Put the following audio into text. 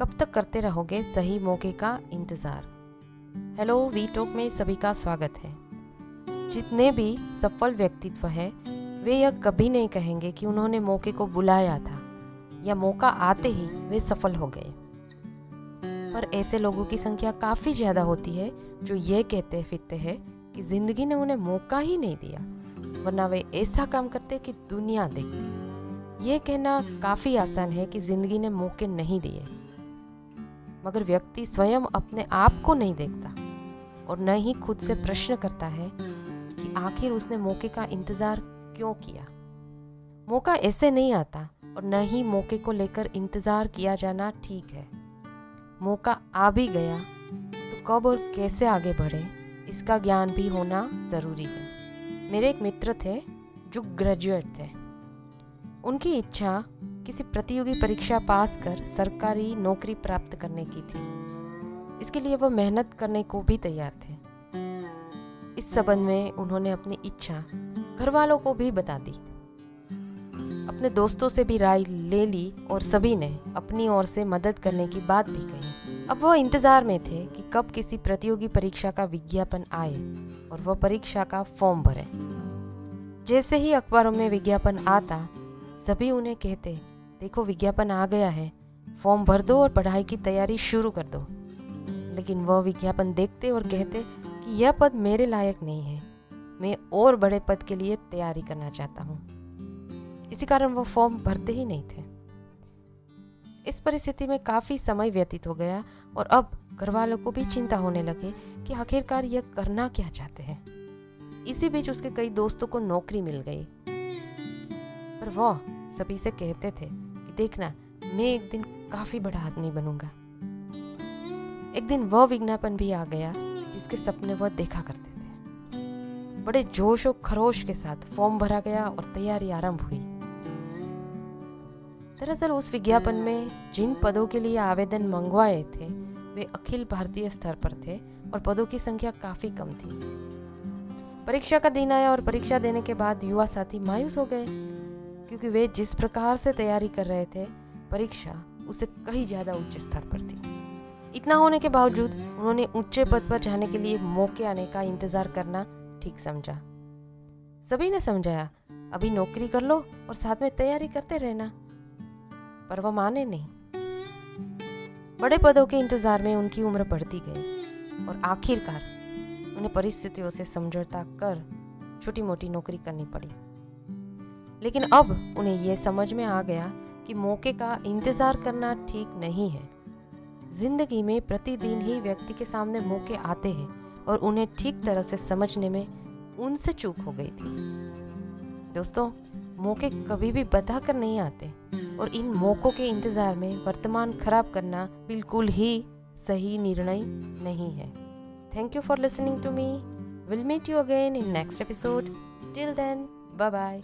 कब तक करते रहोगे सही मौके का इंतज़ार? हेलो वी टॉक में सभी का स्वागत है। जितने भी सफल व्यक्तित्व है, वे यह कभी नहीं कहेंगे कि उन्होंने मौके को बुलाया था, या मौका आते ही वे सफल हो गए। पर ऐसे लोगों की संख्या काफ़ी ज़्यादा होती है, जो ये कहते फिरते हैं कि ज़िंदगी ने उन्हें मौका ही नहीं दिया, वरना वे ऐसा काम करते कि दुनिया देखती। ये कहना काफ़ी आसान है कि ज़िंदगी ने मौके नहीं दिए। मगर व्यक्ति स्वयं अपने आप को नहीं देखता और न ही खुद से प्रश्न करता है कि आखिर उसने मौके का इंतज़ार क्यों किया। मौका ऐसे नहीं आता और न ही मौके को लेकर इंतज़ार किया जाना ठीक है। मौका आ भी गया तो कब और कैसे आगे बढ़े, इसका ज्ञान भी होना ज़रूरी है। मेरे एक मित्र थे जो ग्रेजुएट थे। उनकी इच्छा किसी प्रतियोगी परीक्षा पास कर सरकारी नौकरी प्राप्त करने की थी। इसके लिए वह मेहनत करने को भी तैयार थे। इस संबंध में उन्होंने अपनी इच्छा घर वालों को भी बता दी। अपने दोस्तों से भी राय ले ली और सभी ने अपनी ओर से मदद करने की बात भी कही। अब वह इंतज़ार में थे कि कब किसी प्रतियोगी परीक्षा का विज्ञापन आए और वह परीक्षा का फॉर्म भरे। जैसे ही अखबारों में विज्ञापन आता, सभी उन्हें कहते देखो विज्ञापन आ गया है। फॉर्म भर दो और पढ़ाई की तैयारी शुरू कर दो। लेकिन वह विज्ञापन देखते और कहते कि यह पद मेरे लायक नहीं है। मैं और बड़े पद के लिए तैयारी करना चाहता हूँ। इसी कारण वह फॉर्म भरते ही नहीं थे। इस परिस्थिति में काफ़ी समय व्यतीत हो गया और अब घर वालों को भी चिंता होने लगे कि आखिरकार यह करना क्या चाहते हैं। इसी बीच उसके कई दोस्तों को नौकरी मिल गई। पर वह सभी से कहते थे देखना, मैं एक दिन काफ़ी बड़ा आदमी बनूँगा। एक दिन वह विज्ञापन भी आ गया, जिसके सपने वह देखा करते थे। बड़े जोश और खरोश के साथ फॉर्म भरा गया और तैयारी आरंभ हुई। दरअसल उस विज्ञापन में जिन पदों के लिए आवेदन मंगवाए थे, वे अखिल भारतीय स्तर पर थे और पदों की संख्या काफ़ी कम थी। परीक्षा का दिन आया और परीक्षा देने के बाद युवा साथी मायूस हो गए। क्योंकि वे जिस प्रकार से तैयारी कर रहे थे, परीक्षा उसे कहीं ज़्यादा उच्च स्तर पर थी। इतना होने के बावजूद उन्होंने ऊँचे पद पर जाने के लिए मौके आने का इंतज़ार करना ठीक समझा। सभी ने समझाया, अभी नौकरी कर लो और साथ में तैयारी करते रहना। पर वह माने नहीं। बड़े पदों के इंतज़ार में उनकी उम्र बढ़ती गई और आखिरकार उन्हें परिस्थितियों से समझौता कर छोटी मोटी नौकरी करनी पड़ी। लेकिन अब उन्हें यह समझ में आ गया कि मौके का इंतज़ार करना ठीक नहीं है। ज़िंदगी में प्रतिदिन ही व्यक्ति के सामने मौके आते हैं और उन्हें ठीक तरह से समझने में उनसे चूक हो गई थी। दोस्तों, मौके कभी भी बता कर नहीं आते और इन मौक़ों के इंतज़ार में वर्तमान खराब करना बिल्कुल ही सही निर्णय नहीं है। Thank you for listening to me will meet you again in next episode till then bye bye